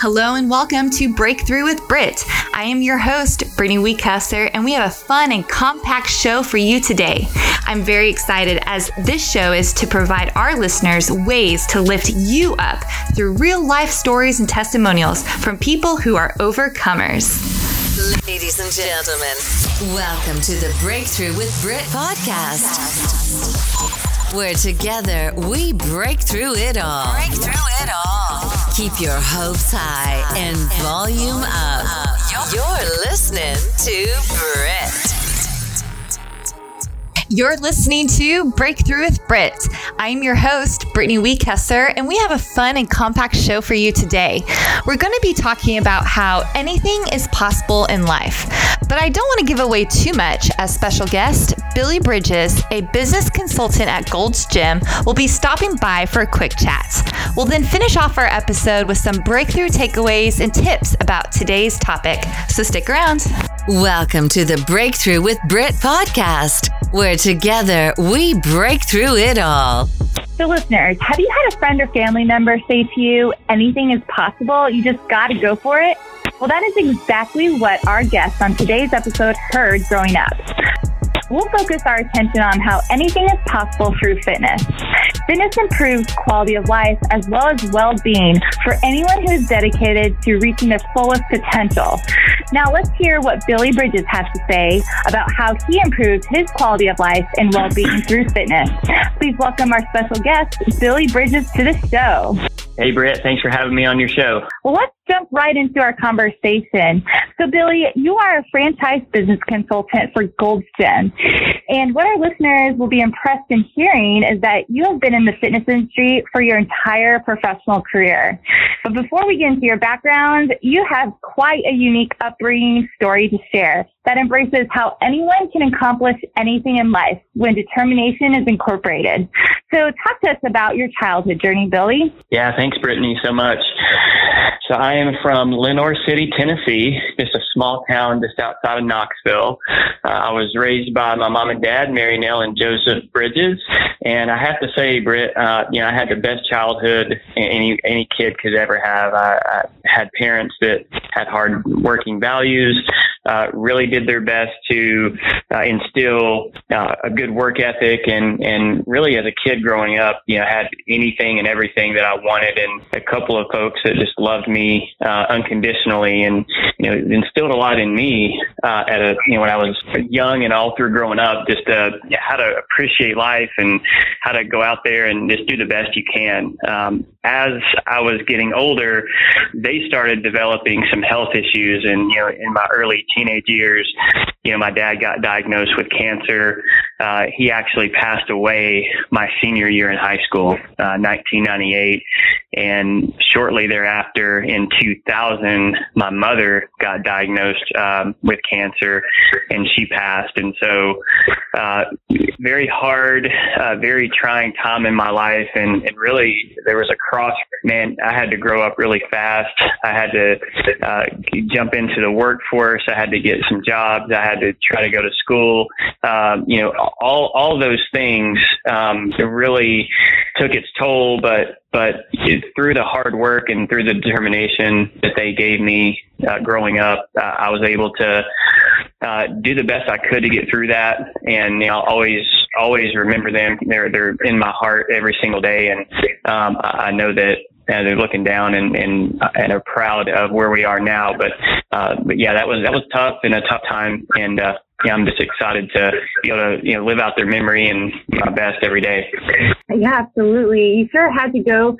Hello and welcome to Breakthrough with Brit. I am your host, Brittany Weekesser, and we have a fun and compact show for you today. I'm very excited as this show is to provide our listeners ways to lift you up through real life stories and testimonials from people who are overcomers. Ladies and gentlemen, welcome to the Breakthrough with Brit podcast. Where together we break through it all. Break through it all. Keep your hopes high and volume up. You're listening to Brit. You're listening to Breakthrough with Brit. I'm your host, Brittany Weekesser, and we have a fun and compact show for you today. We're going to be talking about how anything is possible in life. But I don't want to give away too much as special guest, Billy Bridges, a business consultant at Gold's Gym, will be stopping by for a quick chat. We'll then finish off our episode with some breakthrough takeaways and tips about today's topic. So stick around. Welcome to the Breakthrough with Brit podcast, where together we break through it all. So, listeners, have you had a friend or family member say to you, anything is possible, you just got to go for it? Well, that is exactly what our guest on today's episode heard growing up. We'll focus our attention on how anything is possible through fitness. Fitness improves quality of life as well as well being for anyone who is dedicated to reaching their fullest potential. Now, let's hear what Billy Bridges has to say about how he improves his quality of life and well being through fitness. Please welcome our special guest, Billy Bridges, to the show. Hey, Britt, thanks for having me on your show. Well, let's jump right into our conversation. So, Billy, you are a franchise business consultant for Gold's. And what our listeners will be impressed in hearing is that you have been in the fitness industry for your entire professional career. But before we get into your background, you have quite a unique upbringing story to share that embraces how anyone can accomplish anything in life when determination is incorporated. So talk to us about your childhood journey, Billy. Yeah, thanks, Brittany, so much. So I am from Lenoir City, Tennessee, just a small town just outside of Knoxville. Uh, I was raised by my mom and dad, Mary Nell and Joseph Bridges, and I have to say, Britt, uh, you know, I had the best childhood any any kid could ever have. I, I had parents that had hard working values, uh, really did their best to uh, instill uh, a good work ethic, and and really as a kid growing up, you know, had anything and everything that I wanted, and a couple of folks that just loved me uh, unconditionally, and you know, instilled a lot in me uh, at a you know when I was young and all through growing up, just how to appreciate life and how to go out there and just do the best you can. Um, as I was getting older, they started developing some health issues, and you know, in my early teenage years, you know, my dad got diagnosed with cancer. Uh, he actually passed away my senior year in high school, uh, 1998. And shortly thereafter, in 2000, my mother got diagnosed um, with cancer, and she passed. And so, uh, very hard, uh, very trying time in my life, and, and really there was a cross. Man, I had to grow up really fast. I had to uh, jump into the workforce. I had to get some jobs. I had to try to go to school. Um, you know, all all those things um, really took its toll. But but through the hard work and through the determination that they gave me uh, growing up, uh, I was able to uh, do the best I could to get through that. And you know, always always remember them. They're they're in my heart every single day, and um, I know that and they're looking down and and and are proud of where we are now. But uh, but yeah, that was that was tough and a tough time, and uh, yeah, I'm just excited to be able to you know live out their memory and my best every day. Yeah, absolutely. You sure had to go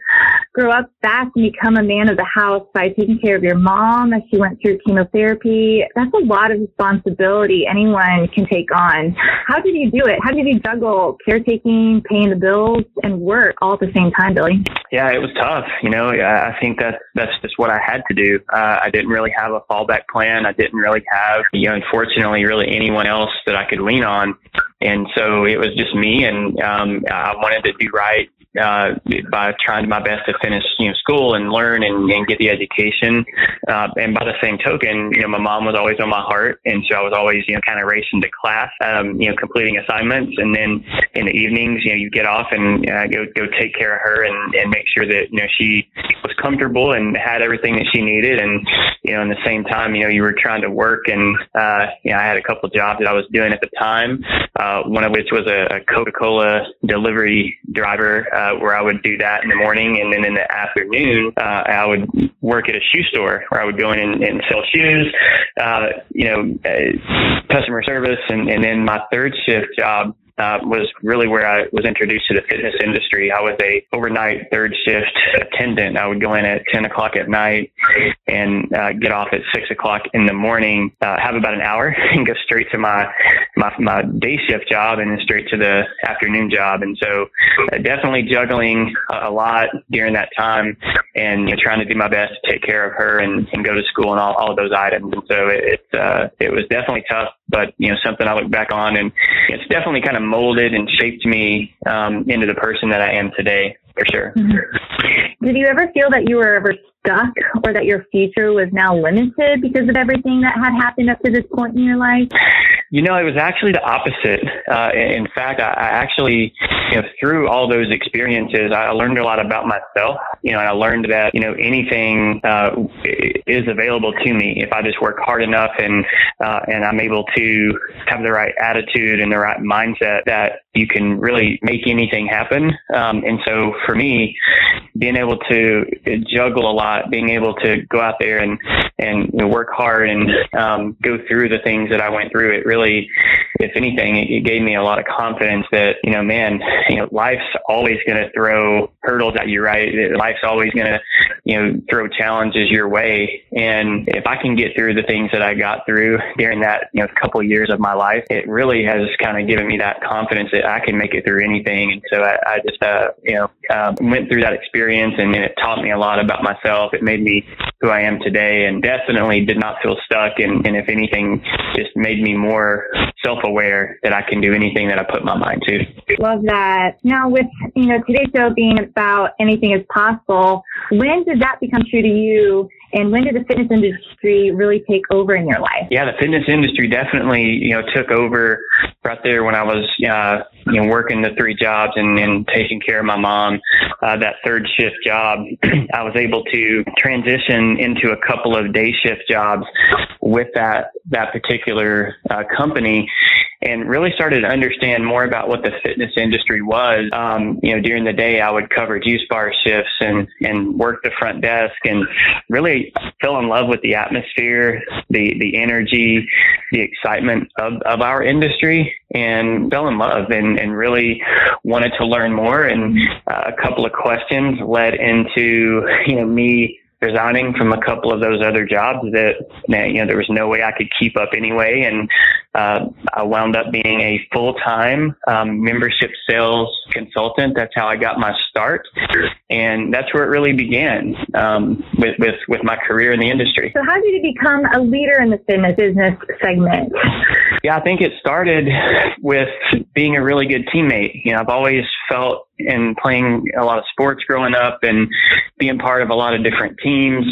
grow up fast and become a man of the house by taking care of your mom as she went through chemotherapy. That's a lot of responsibility anyone can take on. How did you do it? How did you juggle caretaking, paying the bills, and work all at the same time, Billy? Yeah, it was tough. You know, I think that's that's just what I had to do. Uh, I didn't really have a fallback plan. I didn't really have, you know, unfortunately, really anyone else that I could lean on. And so it was just me, and um, I wanted to do right uh, by trying my best to finish you know school and learn and, and get the education. Uh, and by the same token, you know, my mom was always on my heart, and so I was always you know kind of racing to class, um, you know, completing assignments, and then in the evenings, you know, you get off and uh, go go take care of her and, and make sure that you know she was comfortable and had everything that she needed, and you know, in the same time, you know, you were trying to work, and uh, you know, I had a couple jobs that I was doing at the time, uh, one of which was a, a Coca-Cola delivery driver uh, where I would do that in the morning, and then in the afternoon, uh, I would work at a shoe store where I would go in and, and sell shoes, uh, you know, uh, customer service, and, and then my third shift job uh, was really where I was introduced to the fitness industry. I was a overnight third shift attendant. I would go in at 10 o'clock at night and uh, get off at six o'clock in the morning, uh, have about an hour and go straight to my, my, my day shift job and then straight to the afternoon job. And so uh, definitely juggling a, a lot during that time and you know, trying to do my best to take care of her and, and go to school and all, all those items. And so it, it, uh, it was definitely tough, but you know, something I look back on and it's definitely kind of molded and shaped me um, into the person that I am today for sure. Mm-hmm. Did you ever feel that you were ever stuck or that your future was now limited because of everything that had happened up to this point in your life? You know, it was actually the opposite. Uh, in fact, I, actually, you know, through all those experiences, I learned a lot about myself. You know, I learned that you know anything uh, is available to me if I just work hard enough and uh, and I'm able to have the right attitude and the right mindset that you can really make anything happen. Um, and so for me, being able to juggle a lot, being able to go out there and and you know, work hard and um, go through the things that I went through, it really, if anything, it, it gave me a lot of confidence that you know, man, you know, life's always going to throw hurdles at you, right? Life's always going to, you know, throw challenges your way, and if I can get through the things that I got through during that you know couple years of my life, it really has kind of given me that confidence that I can make it through anything. And so I, I just, uh, you know, uh, went through that experience and, it taught me a lot about myself. It made me who I am today and definitely did not feel stuck. And, and if anything, just made me more self-aware that I can do anything that I put my mind to. Love that. Now with, you know, today's show being about anything is possible, when did that become true to you? And when did the fitness industry really take over in your life? Yeah, the fitness industry definitely, you know, took over right there when I was, uh, you know, working the three jobs and, and taking care of my mom. Uh, that third shift job, I was able to transition into a couple of day shift jobs with that that particular uh, company and really started to understand more about what the fitness industry was. Um, you know, during the day, I would cover juice bar shifts and, and work the front desk and fell in love with the atmosphere, the, the energy, the excitement of, of our industry and fell in love and, and really wanted to learn more. And uh, a couple of questions led into, you know, me resigning from a couple of those other jobs that, you know, there was no way I could keep up anyway. And uh, I wound up being a full time um, membership sales consultant. That's how I got my start, and that's where it really began um, with, with with my career in the industry. So, how did you become a leader in the fitness business segment? Yeah, I think it started with being a really good teammate. You know, I've always felt in playing a lot of sports growing up and being part of a lot of different teams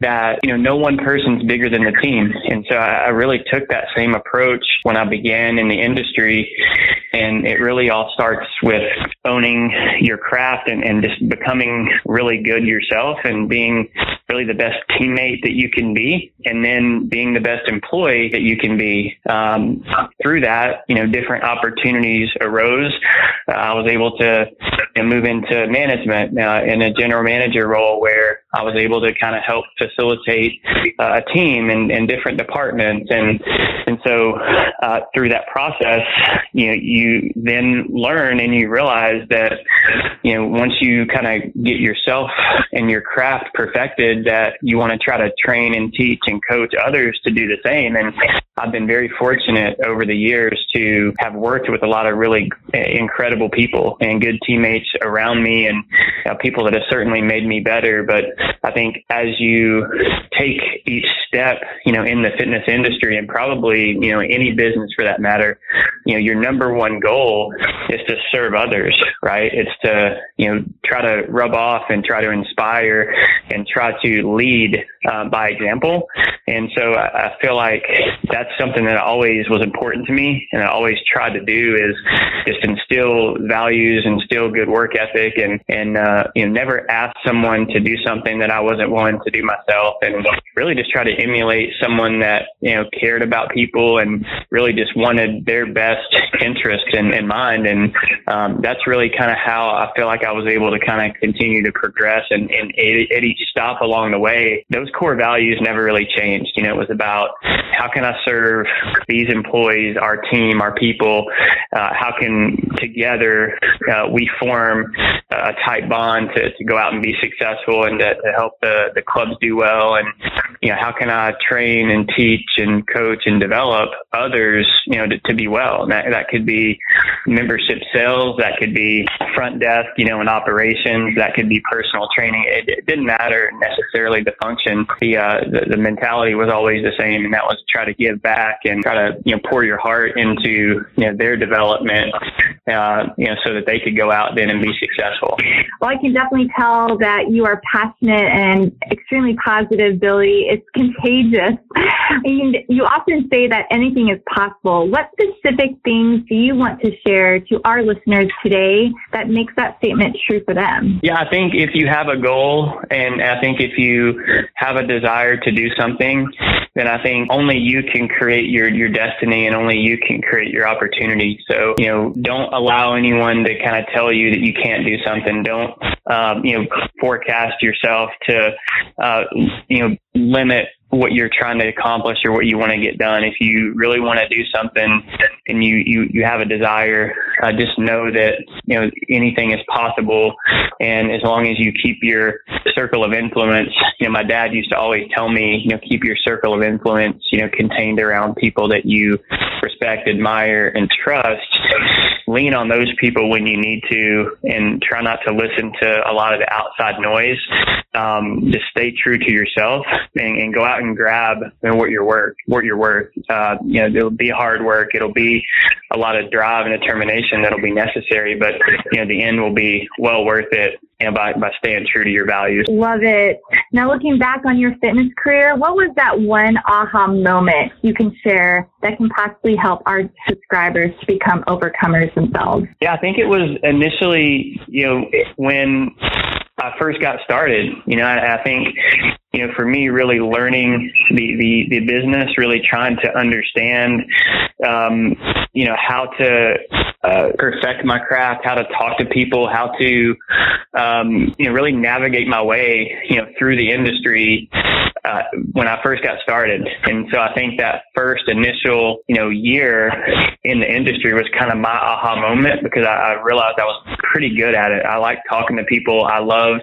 that you know no one person's bigger than the team. And so I, I really took that same approach when I began in the industry. And it really all starts with owning your craft and, and just becoming really good yourself and being really the best teammate that you can be and then being the best employee that you can be. Um, through that you know different opportunities arose. Uh, I was able to you know, move into management uh, in a general manager role where I was able to kind of help facilitate uh, a team in, in different departments. And and so uh, through that process you know you then learn and you realize that you know once you kind of get yourself and your craft perfected that you want to try to train and teach and coach others to do the same and I've been very fortunate over the years to have worked with a lot of really incredible people and good teammates around me and uh, people that have certainly made me better. But I think as you take each step, you know, in the fitness industry and probably, you know, any business for that matter, you know, your number one goal is to serve others, right? It's to, you know, try to rub off and try to inspire and try to lead uh, by example. And so I, feel like that's something that always was important to me and I always tried to do is just instill values, instill good work ethic and, and, uh, you know, never ask someone to do something that I wasn't willing to do myself and really just try to emulate someone that, you know, cared about people and really just wanted their best interest in, in mind. And, um, that's really kind of how I feel like I was able to kind of continue to progress and, and at each stop along the way, those core values never really changed. You know, it was about how can I serve these employees, our team, our people? Uh, how can together uh, we form a tight bond to, to go out and be successful and to, to help the, the clubs do well? And, you know, how can I train and teach and coach and develop others, you know, to, to be well? And that, that could be membership sales, that could be front desk, you know, in operations, that could be personal training. It, it didn't matter necessarily the function. The, uh, the, the mentality was always the same, and that was try to give back and try to, you know, pour your heart into, you know, their development, uh, you know, so that they could go out then and be successful. Well, I can definitely tell that you are passionate and extremely positive, Billy. It's contagious. And you often say that anything is possible. What specific things do you want to share to our listeners today that makes that statement true for them? Yeah, I think if you have a goal and I think if you have a desire to do something, then I think only you can create your, your destiny and only you can create your opportunity. So, you know, don't allow anyone to kind of tell you that you can't do something. Don't, um, you know, forecast yourself to, uh, you know, limit what you're trying to accomplish or what you want to get done. If you really want to do something and you, you, you have a desire, uh, just know that, you know, anything is possible. And as long as you keep your circle of influence, you know, my dad used to always tell me, you know, keep your circle of influence, you know, contained around people that you respect, admire, and trust. Lean on those people when you need to and try not to listen to a lot of the outside noise. Um, just stay true to yourself and, and go out and grab know, what you're worth, what you're worth. Uh, you know, it'll be hard work. It'll be a lot of drive and determination that'll be necessary, but you know, the end will be well worth it know, by, by staying true to your values. Love it. Now, looking back on your fitness career, what was that one aha moment you can share that can possibly help our subscribers to become overcomers themselves? Yeah, I think it was initially, you know, when I first got started. You know, I, I think you know, for me, really learning the, the, the business, really trying to understand, um, you know, how to uh, perfect my craft, how to talk to people, how to, um, you know, really navigate my way, you know, through the industry uh, when I first got started. And so I think that first initial, you know, year in the industry was kind of my aha moment because I, I realized I was pretty good at it. I liked talking to people. I loved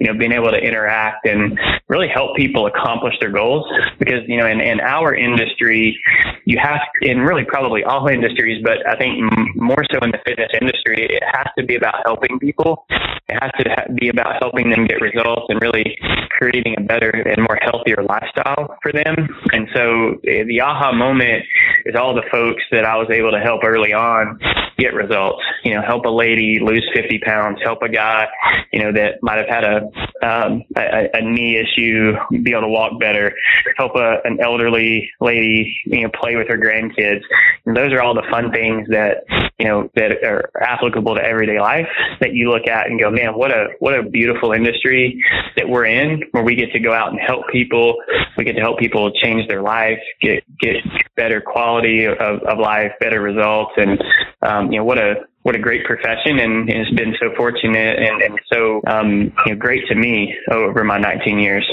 you know, being able to interact and really help people accomplish their goals. Because, you know, in, in our industry, you have, in really probably all industries, but I think more so in the fitness industry, it has to be about helping people. It has to be about helping them get results and really creating a better and more healthier lifestyle for them. And so eh, the aha moment is all the folks that I was able to help early on get results. You know, help a lady lose 50 pounds, help a guy, you know, that might have had a um, a, a, knee issue, be able to walk better, help a, an elderly lady, you know, play with her grandkids. And those are all the fun things that, you know, that are applicable to everyday life that you look at and go, man, what a, what a beautiful industry that we're in where we get to go out and help people. We get to help people change their life, get, get better quality of, of life, better results. And, um, you know, what a, what a great profession and, has been so fortunate and, and so um, you know, great to me over my 19 years.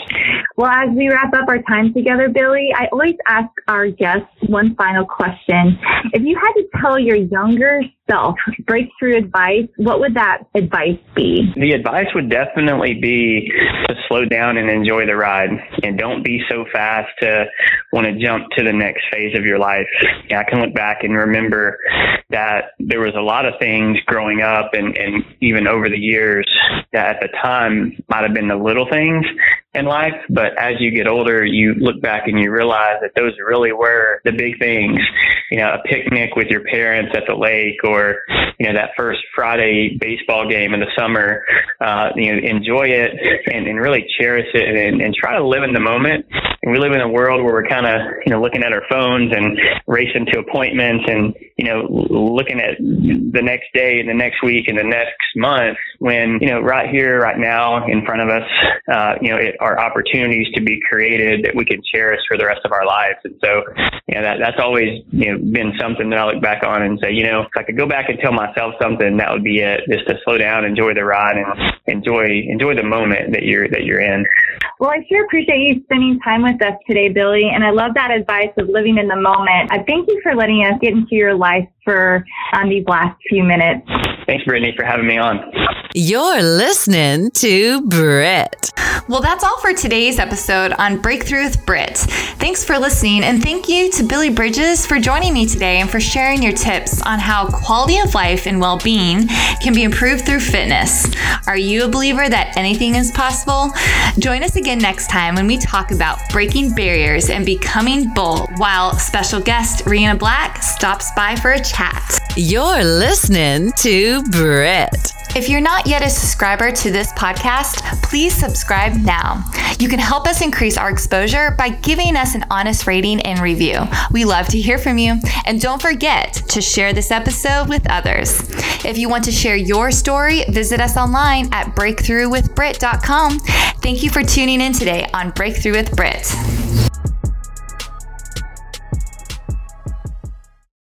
Well, as we wrap up our time together, Billy, I always ask our guests one final question. If you had to tell your younger self breakthrough advice, what would that advice be? The advice would definitely be to slow down and enjoy the ride and don't be so fast to want to jump to the next phase of your life. Yeah, I can look back and remember, that there was a lot of things growing up and, and even over the years that at the time might have been the little things in life. But as you get older, you look back and you realize that those really were the big things. You know, a picnic with your parents at the lake or, you know, that first Friday baseball game in the summer. Uh, you know, enjoy it and, and really cherish it and, and try to live in the moment. And we live in a world where we're kind of, you know, looking at our phones and racing to appointments and, you know, looking at the next day and the next week and the next month when, you know, right here, right now in front of us, uh, you know, it, are opportunities to be created that we can cherish for the rest of our lives. And so, you know, that, that's always, you know, been something that I look back on and say, you know, if I could go back and tell myself something, that would be it. Just to slow down, enjoy the ride and enjoy, enjoy the moment that you're, that you're in. Well, I sure appreciate you spending time with us today, Billy. And I love that advice of living in the moment. I thank you for letting us get into your life for um, these last few minutes. Thanks, Brittany, for having me on. You're listening to Britt. Well, that's all for today's episode on Breakthrough with Brit. Thanks for listening, and thank you to Billy Bridges for joining me today and for sharing your tips on how quality of life and well being can be improved through fitness. Are you a believer that anything is possible? Join us again next time when we talk about breaking barriers and becoming bold while special guest Rihanna Black stops by for a chat. You're listening to Britt. If you're not yet a subscriber to this podcast, please subscribe now. You can help us increase our exposure by giving us an honest rating and review. We love to hear from you. And don't forget to share this episode with others. If you want to share your story, visit us online at breakthroughwithbrit.com. Thank you for tuning in today on Breakthrough with Brit.